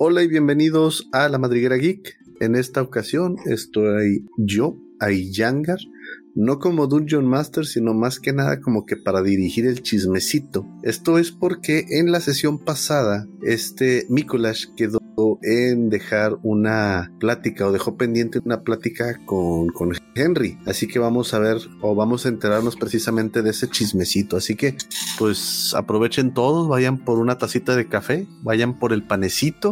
Hola y bienvenidos a La Madriguera Geek. En esta ocasión estoy yo, Ayangar, no como Dungeon Master, sino más que nada como que para dirigir el chismecito. Esto es porque en la sesión pasada, este Mikolash quedó en dejar una plática o dejó pendiente una plática con, con Henry. Así que vamos a ver o vamos a enterarnos precisamente de ese chismecito. Así que pues aprovechen todos, vayan por una tacita de café, vayan por el panecito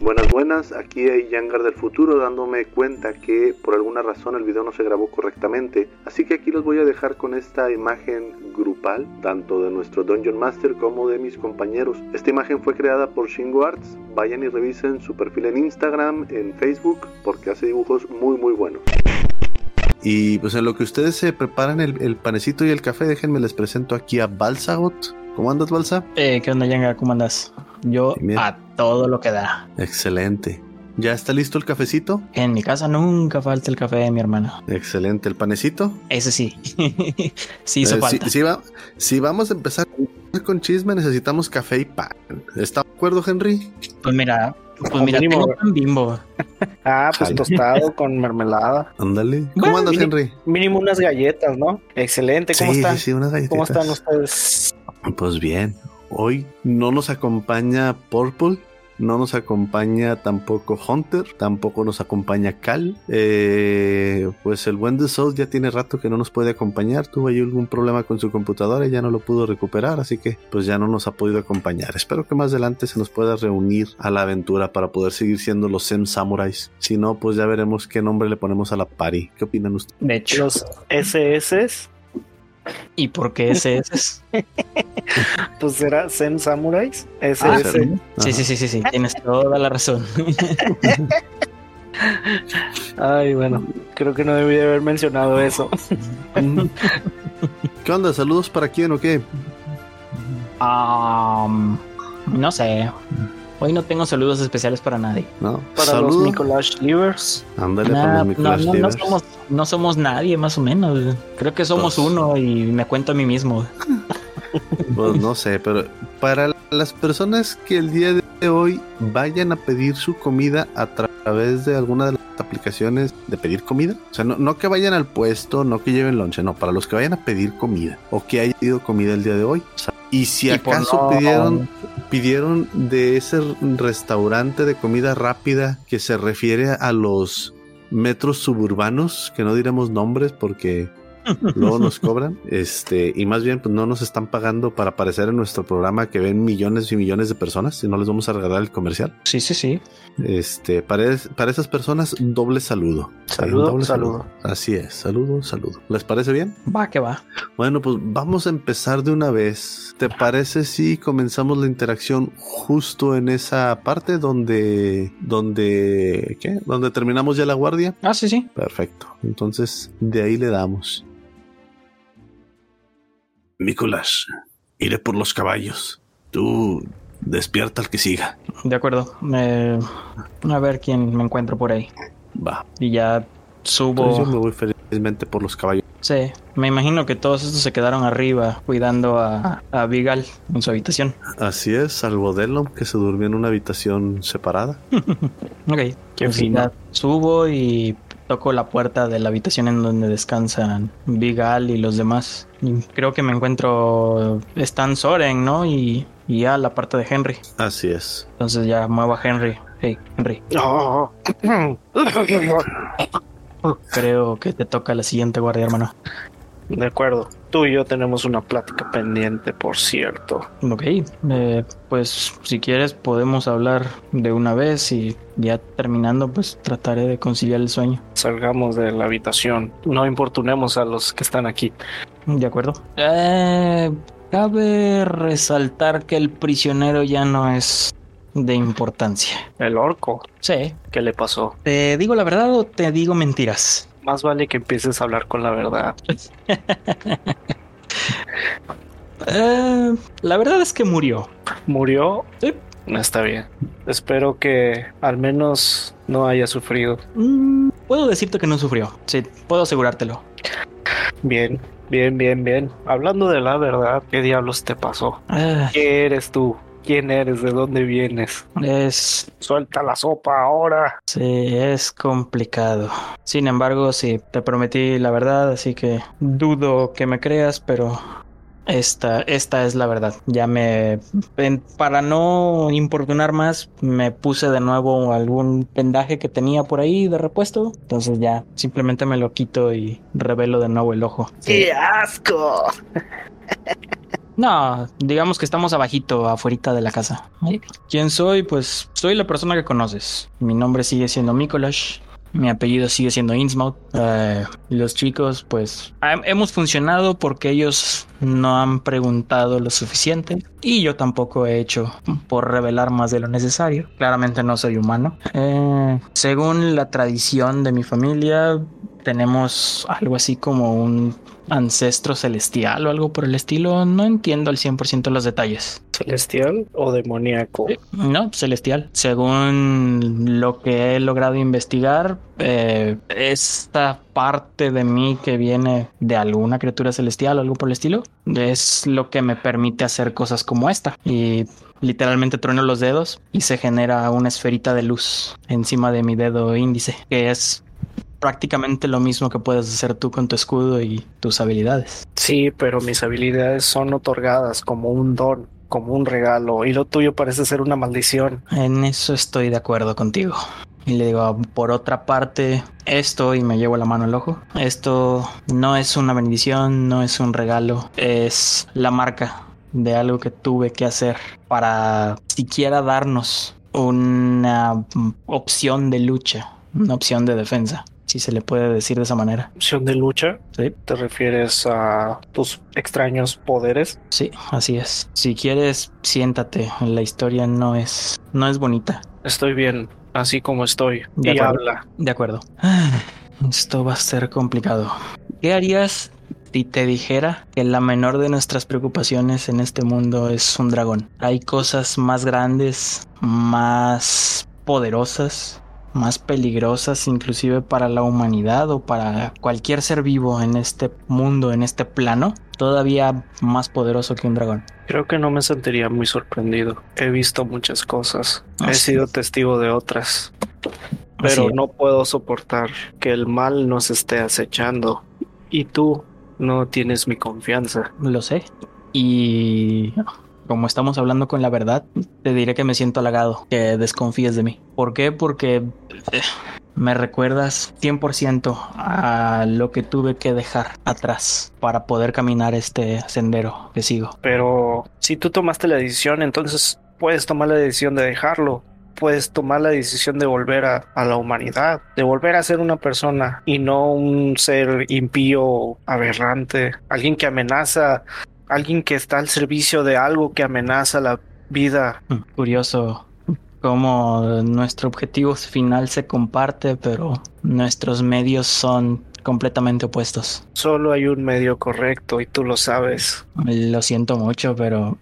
Buenas, buenas, aquí hay Yangar del futuro dándome cuenta que por alguna razón el video no se grabó correctamente, así que aquí los voy a dejar con esta imagen grupal, tanto de nuestro Dungeon Master como de mis compañeros. Esta imagen fue creada por Shingo Arts, vayan y revisen su perfil en Instagram, en Facebook, porque hace dibujos muy muy buenos. Y pues en lo que ustedes se preparan el, panecito y el café, déjenme les presento aquí a Balsagot. ¿Cómo andas, Balsa? Eh, ¿Qué onda, Yanga? ¿Cómo andas? Yo a todo lo que da. Excelente. ¿Ya está listo el cafecito? En mi casa nunca falta el café de mi hermano. Excelente. ¿El panecito? Ese sí. sí hizo eh, falta. Si, vamos a empezar con chisme, necesitamos café y pan. ¿Está de acuerdo, Henry? Pues mira, pues mira, tengo pan bimbo. ah, pues tostado con mermelada. Ándale. ¿Cómo andas, Henry? Mínimo unas galletas, ¿no? Excelente. ¿Cómo están? Sí, unas galletas. ¿Cómo están ustedes? Pues bien. Hoy no nos acompaña Purple, no nos acompaña tampoco Hunter, tampoco nos acompaña Cal. Eh, pues el buen de Soul ya tiene rato que no nos puede acompañar. Tuvo ahí algún problema con su computadora y ya no lo pudo recuperar, así que pues ya no nos ha podido acompañar. Espero que más adelante se nos pueda reunir a la aventura para poder seguir siendo los Sem Samurais. Si no, pues ya veremos qué nombre le ponemos a la pari. ¿Qué opinan ustedes? De hecho, los SS ¿Y por qué SS? pues era Zen Samurais. SS. Ah, sí, sí, sí, sí, sí, tienes toda la razón. Ay, bueno, creo que no debí haber mencionado eso. ¿Qué onda? ¿Saludos para quién o qué? no sé. Hoy no tengo saludos especiales para nadie. No. Para los Nicolás Livers. Ándale para los Nicolás no, no, somos, no somos nadie, más o menos. Creo que somos pues. uno y me cuento a mí mismo. Pues no sé, pero para las personas que el día de hoy vayan a pedir su comida a través de alguna de las aplicaciones de pedir comida, o sea, no, no que vayan al puesto, no que lleven lonche, no, para los que vayan a pedir comida o que hayan pedido comida el día de hoy, y si acaso pidieron, pidieron de ese restaurante de comida rápida que se refiere a los metros suburbanos, que no diremos nombres porque luego nos cobran. Este, y más bien, pues no nos están pagando para aparecer en nuestro programa que ven millones y millones de personas y no les vamos a regalar el comercial. Sí, sí, sí. Este, para, para esas personas, doble saludo. Saludo, doble saludo. Así es, saludo, saludo. ¿Les parece bien? Va, que va. Bueno, pues vamos a empezar de una vez. ¿Te parece si comenzamos la interacción justo en esa parte donde, donde, ¿qué? Donde terminamos ya la guardia. Ah, sí, sí. Perfecto. Entonces, de ahí le damos. Nicolás, iré por los caballos. Tú despierta al que siga. De acuerdo. a ver quién me encuentro por ahí. Va. Y ya subo. yo me voy felizmente por los caballos. Sí, me imagino que todos estos se quedaron arriba cuidando a, a Vigal en su habitación. Así es, salvo Delon que se durmió en una habitación separada. ok, qué final. Subo y toco la puerta de la habitación en donde descansan Vigal y los demás. creo que me encuentro Stan Soren, ¿no? Y, y ya la parte de Henry. Así es. Entonces ya muevo a Henry. Hey, Henry. creo que te toca la siguiente guardia, hermano. De acuerdo. Tú y yo tenemos una plática pendiente, por cierto. Ok, eh, pues si quieres podemos hablar de una vez y ya terminando pues trataré de conciliar el sueño. Salgamos de la habitación, no importunemos a los que están aquí. De acuerdo. Eh, cabe resaltar que el prisionero ya no es de importancia. ¿El orco? Sí. ¿Qué le pasó? ¿Te digo la verdad o te digo mentiras? Más vale que empieces a hablar con la verdad. Eh, la verdad es que murió. ¿Murió? Sí. No está bien. Espero que al menos no haya sufrido. Mm, puedo decirte que no sufrió. Sí, puedo asegurártelo. Bien, bien, bien, bien. Hablando de la verdad, ¿qué diablos te pasó? Ah. ¿Qué eres tú? Quién eres, de dónde vienes. Es... Suelta la sopa ahora. Sí, es complicado. Sin embargo, sí, te prometí la verdad, así que dudo que me creas, pero esta, esta es la verdad. Ya me. para no importunar más, me puse de nuevo algún pendaje que tenía por ahí de repuesto. Entonces ya simplemente me lo quito y revelo de nuevo el ojo. ¡Qué asco! No, digamos que estamos abajito, afuera de la casa. ¿Quién soy? Pues soy la persona que conoces. Mi nombre sigue siendo Mikolash. Mi apellido sigue siendo Innsmouth. Eh, los chicos, pues, hemos funcionado porque ellos no han preguntado lo suficiente y yo tampoco he hecho por revelar más de lo necesario. Claramente no soy humano. Eh, según la tradición de mi familia, tenemos algo así como un ancestro celestial o algo por el estilo. No entiendo al 100% los detalles. ¿Celestial o demoníaco? Eh, no, celestial. Según lo que he logrado investigar, eh, esta parte de mí que viene de alguna criatura celestial o algo por el estilo es lo que me permite hacer cosas como esta. Y literalmente trueno los dedos y se genera una esferita de luz encima de mi dedo índice, que es prácticamente lo mismo que puedes hacer tú con tu escudo y tus habilidades. Sí, pero mis habilidades son otorgadas como un don, como un regalo, y lo tuyo parece ser una maldición. En eso estoy de acuerdo contigo. Y le digo, por otra parte, esto, y me llevo la mano al ojo, esto no es una bendición, no es un regalo, es la marca de algo que tuve que hacer para siquiera darnos una opción de lucha, una opción de defensa si se le puede decir de esa manera. Opción de lucha. Sí. ¿Te refieres a tus extraños poderes? Sí, así es. Si quieres, siéntate. La historia no es, no es bonita. Estoy bien, así como estoy. De y acuerdo. habla. De acuerdo. Esto va a ser complicado. ¿Qué harías si te dijera que la menor de nuestras preocupaciones en este mundo es un dragón? Hay cosas más grandes, más poderosas, más peligrosas inclusive para la humanidad o para cualquier ser vivo en este mundo, en este plano, todavía más poderoso que un dragón. Creo que no me sentiría muy sorprendido. He visto muchas cosas. He sido es. testigo de otras. Pero no puedo soportar que el mal nos esté acechando. Y tú no tienes mi confianza. Lo sé. Y como estamos hablando con la verdad, te diré que me siento halagado que desconfíes de mí. ¿Por qué? Porque eh, me recuerdas 100% a lo que tuve que dejar atrás para poder caminar este sendero que sigo. Pero si tú tomaste la decisión, entonces puedes tomar la decisión de dejarlo. Puedes tomar la decisión de volver a, a la humanidad, de volver a ser una persona y no un ser impío, aberrante, alguien que amenaza, alguien que está al servicio de algo que amenaza la vida. Mm, Curioso cómo nuestro objetivo final se comparte, pero nuestros medios son completamente opuestos. Solo hay un medio correcto y tú lo sabes. Lo siento mucho, pero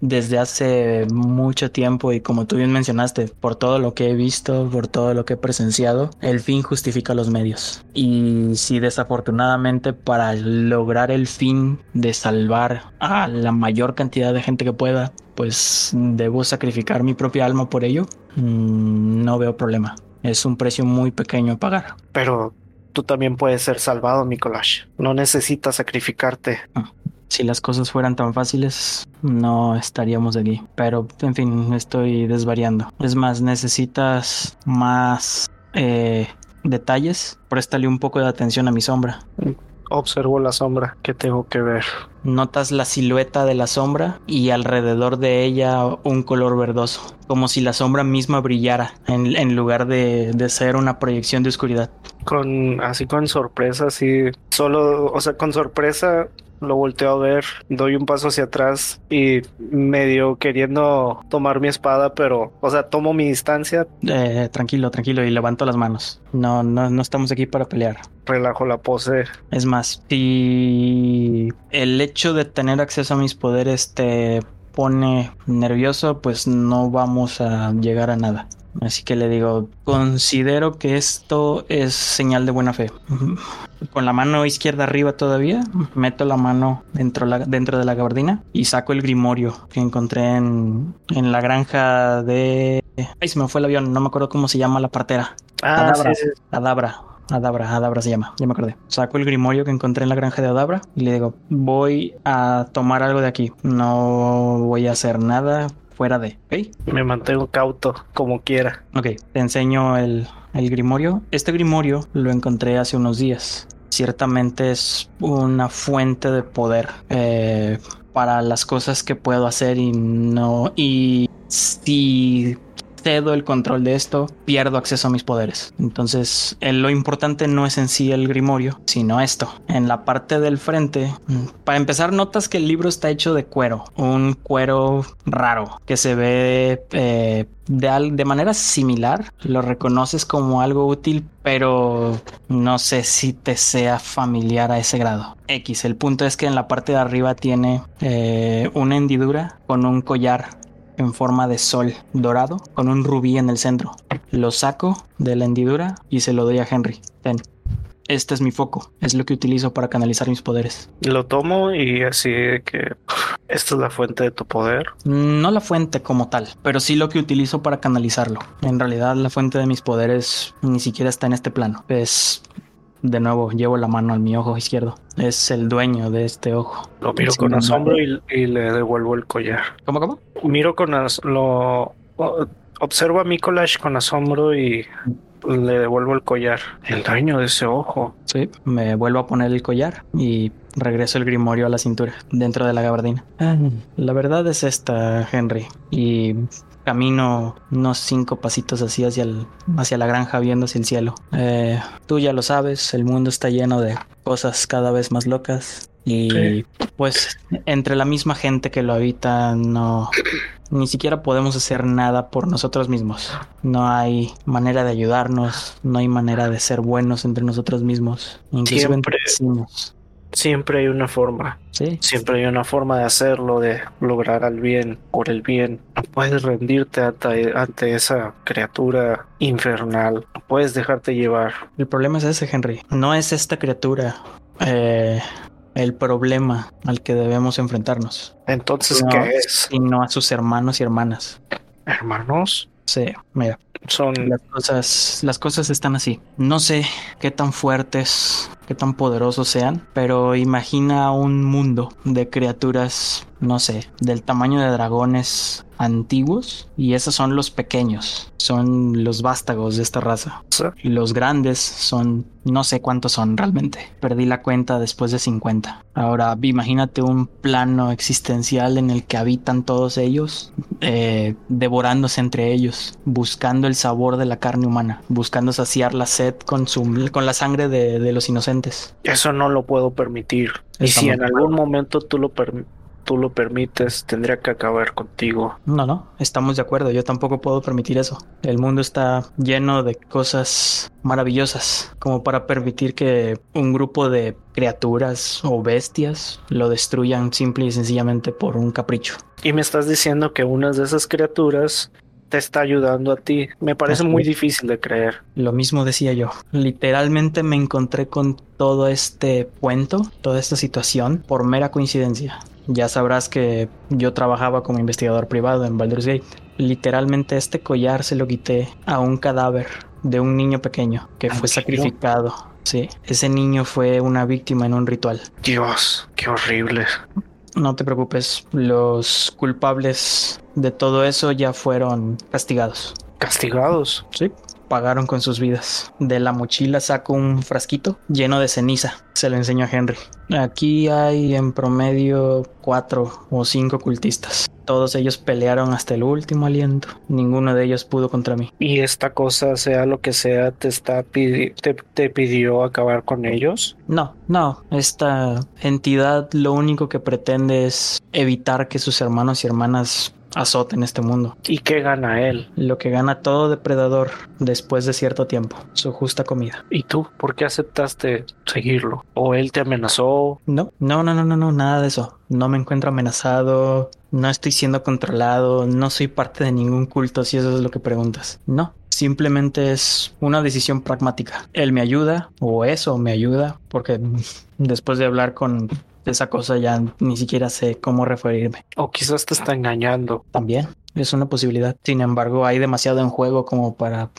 desde hace mucho tiempo y como tú bien mencionaste, por todo lo que he visto, por todo lo que he presenciado, el fin justifica los medios. Y si desafortunadamente para lograr el fin de salvar a la mayor cantidad de gente que pueda, pues debo sacrificar mi propia alma por ello, mm, no veo problema. Es un precio muy pequeño a pagar. Pero tú también puedes ser salvado, Mikolash. No necesitas sacrificarte. Si las cosas fueran tan fáciles, no estaríamos aquí. Pero, en fin, estoy desvariando. Es más, necesitas más eh, detalles. Préstale un poco de atención a mi sombra. Observo la sombra que tengo que ver. Notas la silueta de la sombra y alrededor de ella un color verdoso, como si la sombra misma brillara en, en lugar de, de ser una proyección de oscuridad. Con así con sorpresa, así solo, o sea, con sorpresa lo volteo a ver, doy un paso hacia atrás y medio queriendo tomar mi espada, pero, o sea, tomo mi distancia, Eh, tranquilo, tranquilo, y levanto las manos. No, no, no estamos aquí para pelear. relajo la pose. Es más, si el hecho de tener acceso a mis poderes te pone nervioso, pues no vamos a llegar a nada. Así que le digo, considero que esto es señal de buena fe. Con la mano izquierda arriba todavía, meto la mano dentro, la, dentro de la gabardina y saco el grimorio que encontré en, en la granja de... Ay, se me fue el avión, no me acuerdo cómo se llama la partera. Ah, Adabra. sí. Adabra. Adabra, Adabra se llama, ya me acordé. Saco el grimorio que encontré en la granja de Adabra y le digo, voy a tomar algo de aquí. No voy a hacer nada fuera de. ¿Ok? Me mantengo cauto, como quiera. Ok, te enseño el, el grimorio. Este grimorio lo encontré hace unos días. Ciertamente es una fuente de poder eh, para las cosas que puedo hacer y no. Y si cedo el control de esto, pierdo acceso a mis poderes. Entonces, lo importante no es en sí el grimorio, sino esto. En la parte del frente, mm, para empezar, notas que el libro está hecho de cuero, un cuero raro que se ve eh, de manera similar. Lo reconoces como algo útil, pero no sé si te sea familiar a ese grado. X, el punto es que en la parte de arriba tiene eh, una hendidura con un collar en forma de sol dorado con un rubí en el centro. Lo saco de la hendidura y se lo doy a Henry. Ten. Este es mi foco. Es lo que utilizo para canalizar mis poderes. Lo tomo y así de que esta es la fuente de tu poder. No la fuente como tal, pero sí lo que utilizo para canalizarlo. En realidad la fuente de mis poderes ni siquiera está en este plano. Es... De nuevo, llevo la mano al mi ojo izquierdo. Es el dueño de este ojo. Lo miro Sin con asombro y, y le devuelvo el collar. ¿Cómo, cómo? Miro con as- lo o- observo a Mikolash con asombro y le devuelvo el collar. El dueño de ese ojo. Sí, me vuelvo a poner el collar y regreso el grimorio a la cintura, dentro de la gabardina. Ah, La verdad es esta, Henry. Y camino unos cinco pasitos así hacia, el- hacia la granja viendo hacia el cielo. Eh, tú ya lo sabes, el mundo está lleno de cosas cada vez más locas. Y Sí. pues entre la misma gente que lo habita no... Ni siquiera podemos hacer nada por nosotros mismos. No hay manera de ayudarnos, no hay manera de ser buenos entre nosotros mismos, inclusive entre Siempre. vecinos. Siempre hay una forma. Sí, Siempre hay una forma de hacerlo, de lograr al bien por el bien. No puedes rendirte ante, ante esa criatura infernal. No puedes dejarte llevar. el problema es ese, Henry. No es esta criatura eh, el problema al que debemos enfrentarnos, Entonces, No. ¿qué es? sino a sus hermanos y hermanas. Hermanos, Sí, mira, son las cosas, las cosas están así. No sé qué tan fuertes, qué tan poderosos sean, pero imagina un mundo de criaturas, no sé, del tamaño de dragones antiguos y esos son los pequeños, son los vástagos de esta raza. Los grandes son, no sé cuántos son realmente. Perdí la cuenta después de 50. Ahora, imagínate un plano existencial en el que habitan todos ellos, eh, devorándose entre ellos, buscando el sabor de la carne humana, buscando saciar la sed con, su, con la sangre de, de los inocentes. Eso no lo puedo permitir. Y si en algún momento tú lo, tú lo permites, tendría que acabar contigo. No, no, estamos de acuerdo, yo tampoco puedo permitir eso. El mundo está lleno de cosas maravillosas como para permitir que un grupo de criaturas o bestias lo destruyan simple y sencillamente por un capricho. Y me estás diciendo que una de esas criaturas te está ayudando a ti. Me parece muy difícil de creer. Lo mismo decía yo. Literalmente me encontré con todo este cuento, toda esta situación, por mera coincidencia. Ya sabrás que yo trabajaba como investigador privado en Baldur's Gate. Literalmente este collar se lo quité a un cadáver de un niño pequeño que ¿A un fue sacrificado. Sí, ese niño fue una víctima en un ritual. Dios, qué horrible. No te preocupes, los culpables de todo eso ya fueron castigados. Castigados. Sí, pagaron con sus vidas. De la mochila saco un frasquito lleno de ceniza. Se lo enseño a Henry. Aquí hay en promedio cuatro o cinco cultistas. Todos ellos pelearon hasta el último aliento. Ninguno de ellos pudo contra mí. Y esta cosa, sea lo que sea, te está pidi- te, te pidió acabar con ellos. No, no. Esta entidad lo único que pretende es evitar que sus hermanos y hermanas azote en este mundo. ¿Y qué gana él? Lo que gana todo depredador después de cierto tiempo, su justa comida. ¿Y tú? ¿Por qué aceptaste seguirlo? ¿O él te amenazó? No, no, no, no, no, no, nada de eso. No me encuentro amenazado, no estoy siendo controlado, no soy parte de ningún culto si eso es lo que preguntas. No, simplemente es una decisión pragmática. Él me ayuda o eso me ayuda porque después de hablar con esa cosa ya ni siquiera sé cómo referirme. O quizás te está engañando. También es una posibilidad. Sin embargo, hay demasiado en juego como para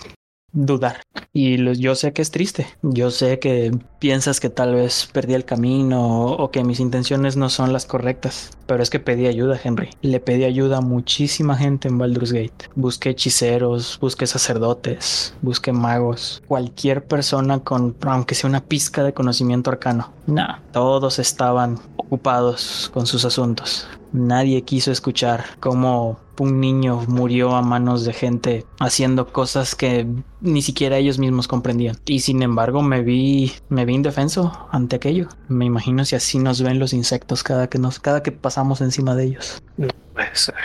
dudar. Y yo sé que es triste. Yo sé que piensas que tal vez perdí el camino o, que mis intenciones no son las correctas. Pero es que pedí ayuda, Henry. Le pedí ayuda a muchísima gente en Baldur's Gate. Busqué hechiceros, busqué sacerdotes, busqué magos. Cualquier persona con, aunque sea una pizca de conocimiento arcano. No, todos estaban ocupados con sus asuntos. Nadie quiso escuchar cómo un niño murió a manos de gente haciendo cosas que ni siquiera ellos mismos comprendían. Y sin embargo me vi, me vi indefenso ante aquello. Me imagino si así nos ven los insectos cada que nos, cada que pasamos encima de ellos. No puede ser.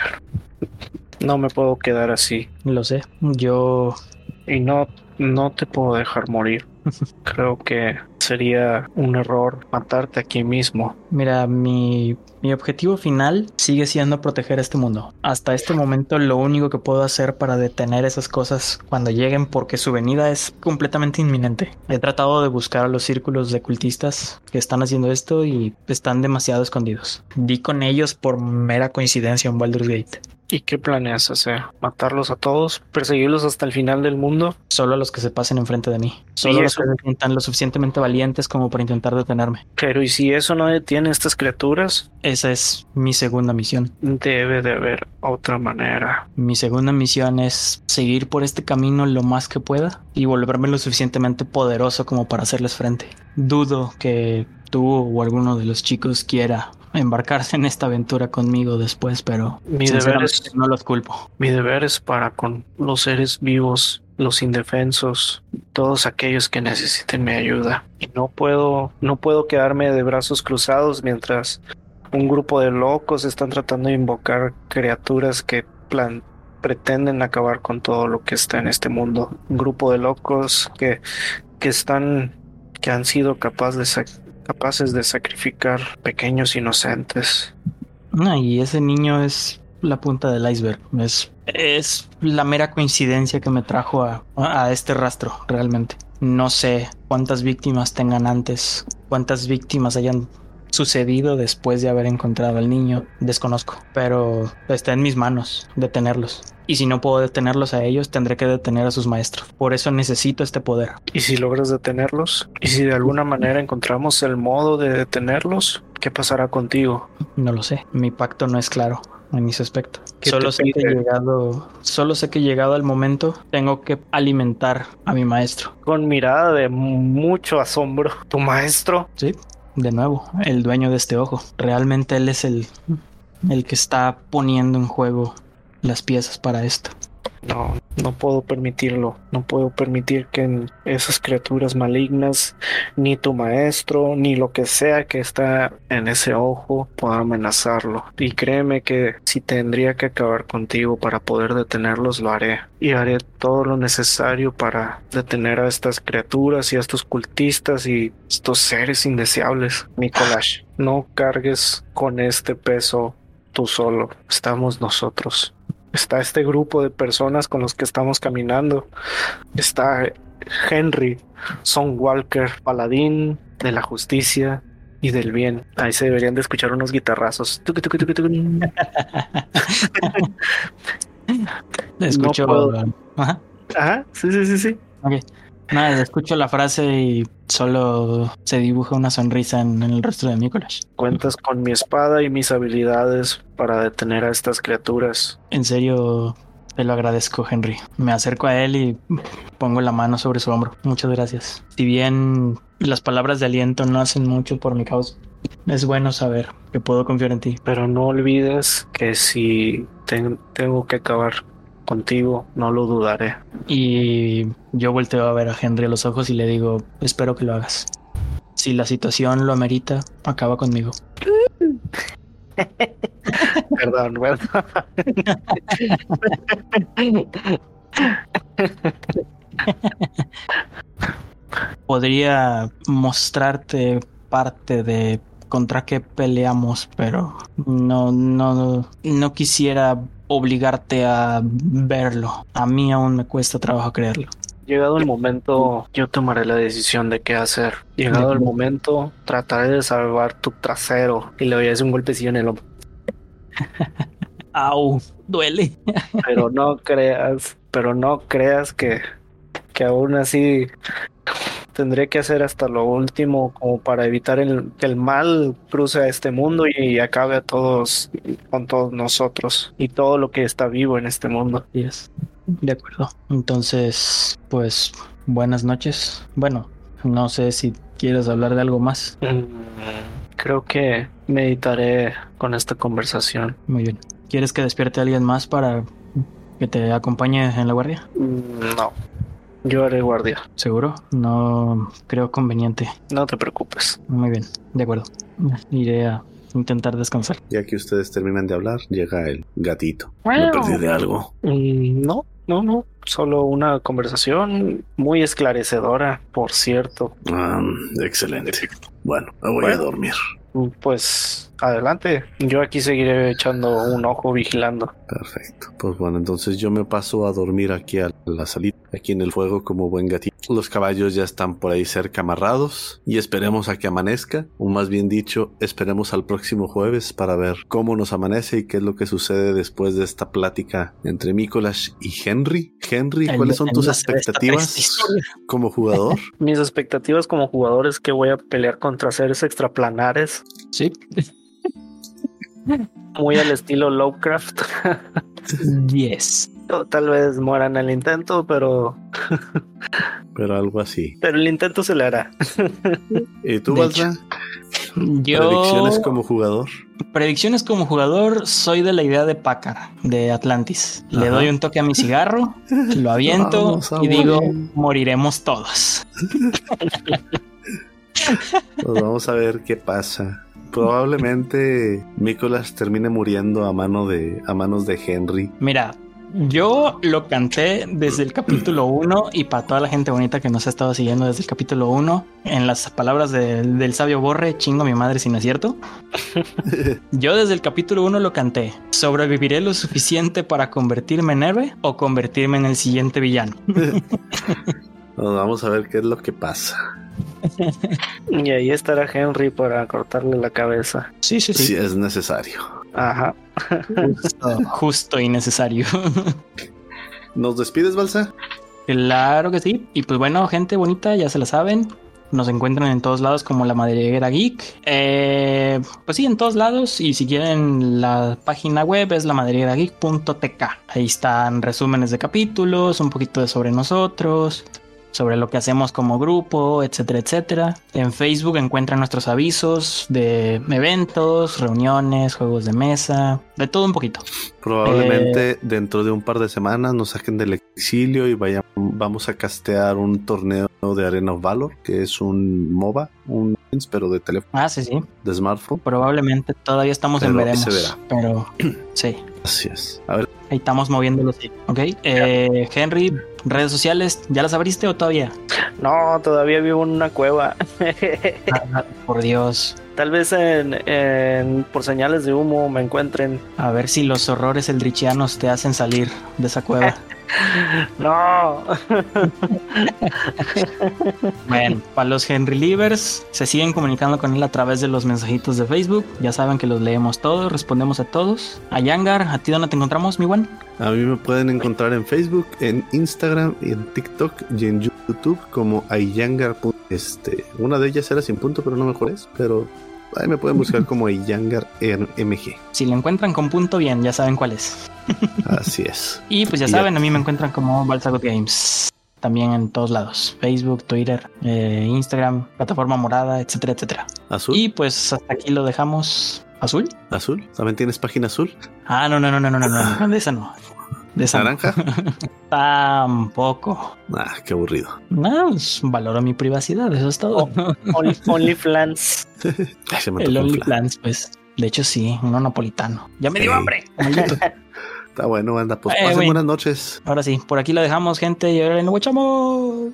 No me puedo quedar así. Lo sé. Yo. Y no, no te puedo dejar morir. Creo que sería un error matarte aquí mismo. Mira, mi, mi objetivo final sigue siendo proteger este mundo. Hasta este momento lo único que puedo hacer para detener esas cosas cuando lleguen porque su venida es completamente inminente. He tratado de buscar a los círculos de cultistas que están haciendo esto y están demasiado escondidos. Di con ellos por mera coincidencia en Baldur's Gate. ¿Y qué planeas hacer? ¿Matarlos a todos? ¿Perseguirlos hasta el final del mundo? Solo a los que se pasen enfrente de mí. Solo los que se sientan lo suficientemente valientes como para intentar detenerme. Pero ¿y si eso no detiene a estas criaturas? Esa es mi segunda misión. Debe de haber otra manera. Mi segunda misión es seguir por este camino lo más que pueda y volverme lo suficientemente poderoso como para hacerles frente. Dudo que tú o alguno de los chicos quiera embarcarse en esta aventura conmigo después, pero mi deber es, no los culpo. Mi deber es para con los seres vivos, los indefensos, todos aquellos que necesiten mi ayuda. Y no puedo, no puedo quedarme de brazos cruzados mientras un grupo de locos están tratando de invocar criaturas que plan pretenden acabar con todo lo que está en este mundo. Un grupo de locos que, que están, que han sido capaces de capaces de sacrificar pequeños inocentes. y ese niño es la punta del iceberg. Es, es la mera coincidencia que me trajo a, a este rastro, realmente. No sé cuántas víctimas tengan antes, cuántas víctimas hayan sucedido después de haber encontrado al niño, desconozco, pero está en mis manos detenerlos. Y si no puedo detenerlos a ellos, tendré que detener a sus maestros. Por eso necesito este poder. ¿Y si logras detenerlos? ¿Y si de alguna manera encontramos el modo de detenerlos? ¿Qué pasará contigo? No lo sé. Mi pacto no es claro en ese aspecto. Solo sé que llegado, solo sé que llegado al momento tengo que alimentar a mi maestro. Con mirada de mucho asombro. ¿Tu maestro? Sí, de nuevo, el dueño de este ojo. Realmente él es el, el que está poniendo en juego las piezas para esto. No, no puedo permitirlo. No puedo permitir que esas criaturas malignas, ni tu maestro, ni lo que sea que está en ese ojo, pueda amenazarlo. Y créeme que si tendría que acabar contigo para poder detenerlos, lo haré. Y haré todo lo necesario para detener a estas criaturas y a estos cultistas y estos seres indeseables. Nicolás, no cargues con este peso tú solo. Estamos nosotros está este grupo de personas con los que estamos caminando. Está Henry, Son Walker, paladín de la justicia y del bien. Ahí se deberían de escuchar unos guitarrazos. Escucho. Ajá. Ajá, sí, sí, sí, sí. Nada, escucho la frase y solo se dibuja una sonrisa en, el rostro de Nicolás. Cuentas con mi espada y mis habilidades para detener a estas criaturas. En serio, te lo agradezco, Henry. Me acerco a él y pongo la mano sobre su hombro. Muchas gracias. Si bien las palabras de aliento no hacen mucho por mi causa, es bueno saber que puedo confiar en ti. Pero no olvides que si tengo que acabar contigo, no lo dudaré. Y yo volteo a ver a Henry a los ojos y le digo, espero que lo hagas. Si la situación lo amerita, acaba conmigo. perdón, perdón. Podría mostrarte parte de contra qué peleamos, pero no, no, no quisiera obligarte a verlo. A mí aún me cuesta trabajo creerlo. Llegado el momento, yo tomaré la decisión de qué hacer. Llegado el momento, trataré de salvar tu trasero y le voy a hacer un golpecillo en el hombro. Au, duele. pero no creas, pero no creas que, que aún así tendré que hacer hasta lo último como para evitar el, que el mal cruce a este mundo y acabe a todos con todos nosotros y todo lo que está vivo en este mundo. Yes. De acuerdo. Entonces, pues, buenas noches. Bueno, no sé si quieres hablar de algo más. Mm, creo que meditaré con esta conversación. Muy bien. ¿Quieres que despierte a alguien más para que te acompañe en la guardia? Mm, no. Yo haré guardia. ¿Seguro? No creo conveniente. No te preocupes. Muy bien, de acuerdo. Iré a intentar descansar. Ya que ustedes terminan de hablar, llega el gatito. ¿Me perdí de algo? Mm, no, no, no. Solo una conversación muy esclarecedora, por cierto. Ah, excelente. Bueno, me voy a dormir. Pues adelante. Yo aquí seguiré echando un ojo vigilando. Perfecto. Pues bueno, entonces yo me paso a dormir aquí a la salida, aquí en el fuego como buen gatito. Los caballos ya están por ahí cerca amarrados y esperemos a que amanezca, o más bien dicho, esperemos al próximo jueves para ver cómo nos amanece y qué es lo que sucede después de esta plática entre Nicolás y Henry. Henry, ¿cuáles son tus expectativas como jugador? Mis expectativas como jugador es que voy a pelear contra seres extraplanares. Sí. Muy al estilo Lovecraft. yes. Tal vez mueran el intento, pero. pero algo así. Pero el intento se le hará. ¿Y tú, Balsa? Yo. Predicciones como jugador. Predicciones como jugador, soy de la idea de Packard, de Atlantis. Le doy un toque a mi cigarro, lo aviento y digo: moriremos todos. Pues vamos a ver qué pasa probablemente Nicholas termine muriendo a mano de a manos de Henry. Mira, yo lo canté desde el capítulo 1 y para toda la gente bonita que nos ha estado siguiendo desde el capítulo 1, en las palabras del sabio Borre, chingo mi madre si no es cierto. yo desde el capítulo 1 lo canté. ¿Sobreviviré lo suficiente para convertirme en héroe o convertirme en el siguiente villano? vamos a ver qué es lo que pasa. y ahí estará Henry para cortarle la cabeza. Sí, sí, sí. Si es necesario. Ajá. Justo, y necesario. ¿Nos despides, Balsa? Claro que sí. Y pues bueno, gente bonita, ya se la saben. Nos encuentran en todos lados como la madriguera geek. Eh, pues sí, en todos lados. Y si quieren la página web es la geek.tk. Ahí están resúmenes de capítulos, un poquito de sobre nosotros, sobre lo que hacemos como grupo, etcétera, etcétera. En Facebook encuentran nuestros avisos de eventos, reuniones, juegos de mesa, de todo un poquito. Probablemente eh, dentro de un par de semanas nos saquen del exilio y vayamos, vamos a castear un torneo de Arena of Valor, que es un MOBA, un pero de teléfono. Ah, sí, sí. De smartphone. Probablemente todavía estamos en veremos. Pero sí. Así es. A ver. Ahí estamos moviéndolo, sí. Ok. Eh, Henry, redes sociales, ¿ya las abriste o todavía? No, todavía vivo en una cueva. Ah, por Dios. Tal vez en, por señales de humo me encuentren. A ver si los horrores eldrichianos te hacen salir de esa cueva. no. bueno, para los Henry Livers, se siguen comunicando con él a través de los mensajitos de Facebook. Ya saben que los leemos todos, respondemos a todos. A Yangar, ¿a ti dónde te encontramos, mi buen? A mí me pueden encontrar en Facebook, en Instagram, en TikTok y en YouTube como Ayangar. Este, una de ellas era sin punto, pero no mejor es. Pero ahí me pueden buscar como Ayangar MG. Si lo encuentran con punto, bien, ya saben cuál es. Así es. Y pues ya saben, a mí me encuentran como Balsagot Games. También en todos lados. Facebook, Twitter, eh, Instagram, plataforma morada, etcétera, etcétera. Azul. Y pues hasta aquí lo dejamos. ¿Azul? ¿Azul? ¿También tienes página azul? Ah, no, no, no, no, no, no, no, de esa no. ¿De naranja? Tampoco. Ah, qué aburrido. No, pues, valoro mi privacidad, eso es todo. Only, OnlyFans. El OnlyFans, pues. De hecho, sí, uno napolitano. Ya me dio Sí. hambre. Está bueno, banda. Pues Eh, pasen buenas noches. Ahora sí, por aquí lo dejamos, gente. Y ahora nos echamos.